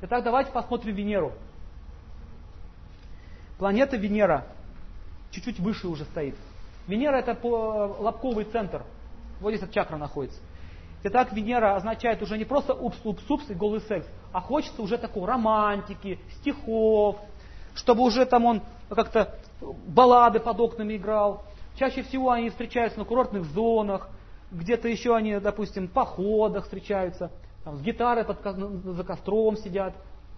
Итак, давайте посмотрим Венеру. Планета Венера чуть-чуть выше уже стоит. Венера это лобковый центр. Вот здесь эта чакра находится. Итак, Венера означает уже не просто упс-упс-упс и голый секс, а хочется уже такой романтики, стихов, чтобы уже там он как-то баллады под окнами играл. Чаще всего они встречаются на курортных зонах, где-то еще они, допустим, в походах встречаются, там, с гитарой под, за костром сидят,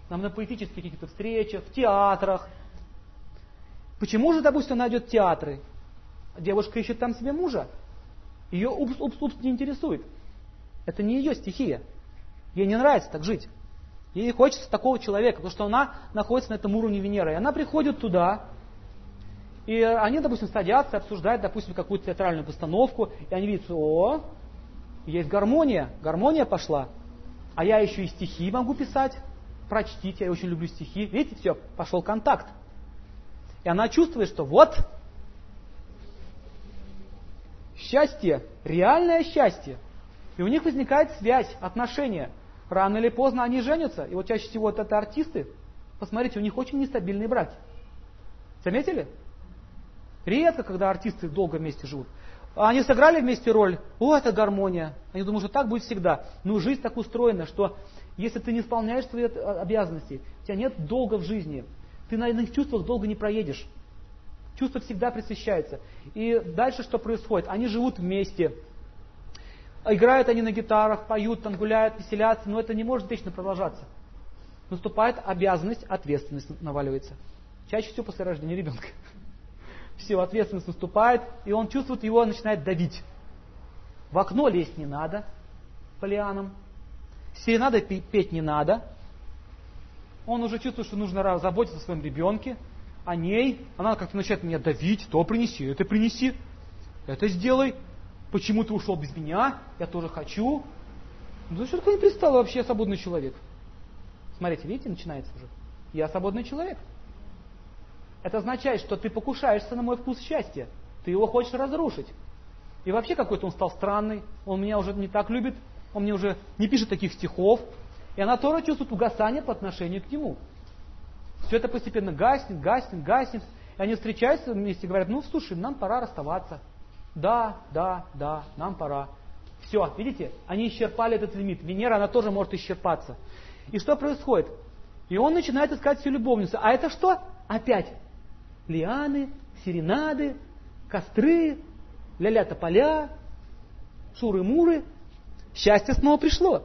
там, на поэтических каких-то встречах, в театрах. Почему же, допустим, она идет в театры? Девушка ищет там себе мужа. Ее упс-упс-упс не интересует. Это не ее стихия. Ей не нравится так жить. Ей хочется такого человека, потому что она находится на этом уровне Венеры. И она приходит туда, и они, допустим, садятся, обсуждают, допустим, какую-то театральную постановку, и они видят, о, есть гармония, гармония пошла, а я еще и стихи могу писать, прочтите, я очень люблю стихи. Видите, все, пошел контакт. И она чувствует, что вот, счастье, реальное счастье. И у них возникает связь, отношения. Рано или поздно они женятся. И вот чаще всего вот это артисты. Посмотрите, у них очень нестабильные браки. Заметили? Редко, когда артисты долго вместе живут. Они сыграли вместе роль, о, это гармония. Они думают, что так будет всегда. Но жизнь так устроена, что если ты не исполняешь свои обязанности, у тебя нет долга в жизни, ты на иных чувствах долго не проедешь. Чувства всегда пресыщаются. И дальше что происходит? Они живут вместе, Играют они на гитарах, поют, там гуляют, веселятся, но это не может вечно продолжаться. Наступает обязанность, ответственность наваливается. Чаще всего после рождения ребенка. Все, ответственность наступает, и он чувствует, его начинает давить. В окно лезть не надо, по лианам. Серенады петь не надо. Он уже чувствует, что нужно заботиться о своем ребенке, о ней. Она как-то начинает меня давить, то принеси, это принеси, это сделай. Почему ты ушел без меня? Я тоже хочу. Ну что такое не пристал вообще, я свободный человек. Смотрите, видите, начинается уже. Я свободный человек. Это означает, что ты покушаешься на мой вкус счастья. Ты его хочешь разрушить. И вообще какой-то он стал странный, он меня уже не так любит, он мне уже не пишет таких стихов. И она тоже чувствует угасание по отношению к нему. Все это постепенно гаснет, гаснет, гаснет. И они встречаются вместе и говорят, ну слушай, нам пора расставаться. Да, да, да, нам пора. Все, видите, они исчерпали этот лимит. Венера, она тоже может исчерпаться. И что происходит? И он начинает искать всю любовницу. А это что? Опять лианы, серенады, костры, ля-ля тополя, шуры-муры. Счастье снова пришло.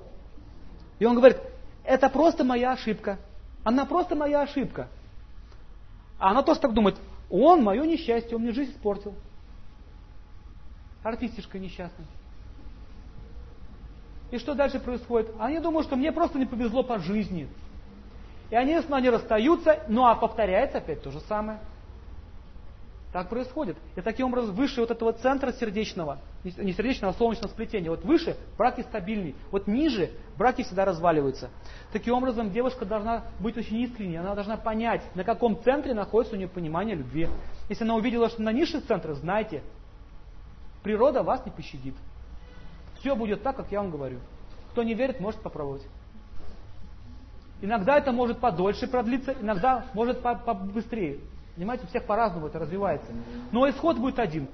И он говорит, это просто моя ошибка. Она просто моя ошибка. А она тоже так думает, он мое несчастье, он мне жизнь испортил артистишка несчастный. И что дальше происходит? Они думают, что мне просто не повезло по жизни. И они, они расстаются, ну а повторяется опять то же самое. Так происходит. И таким образом выше вот этого центра сердечного, не сердечного, а солнечного сплетения, вот выше браки стабильный, вот ниже браки всегда разваливаются. Таким образом девушка должна быть очень искренней, она должна понять, на каком центре находится у нее понимание любви. Если она увидела, что на низших центрах, знайте, Природа вас не пощадит. Все будет так, как я вам говорю. Кто не верит, может попробовать. Иногда это может подольше продлиться, иногда может побыстрее. Понимаете, у всех по-разному это развивается. Но исход будет один.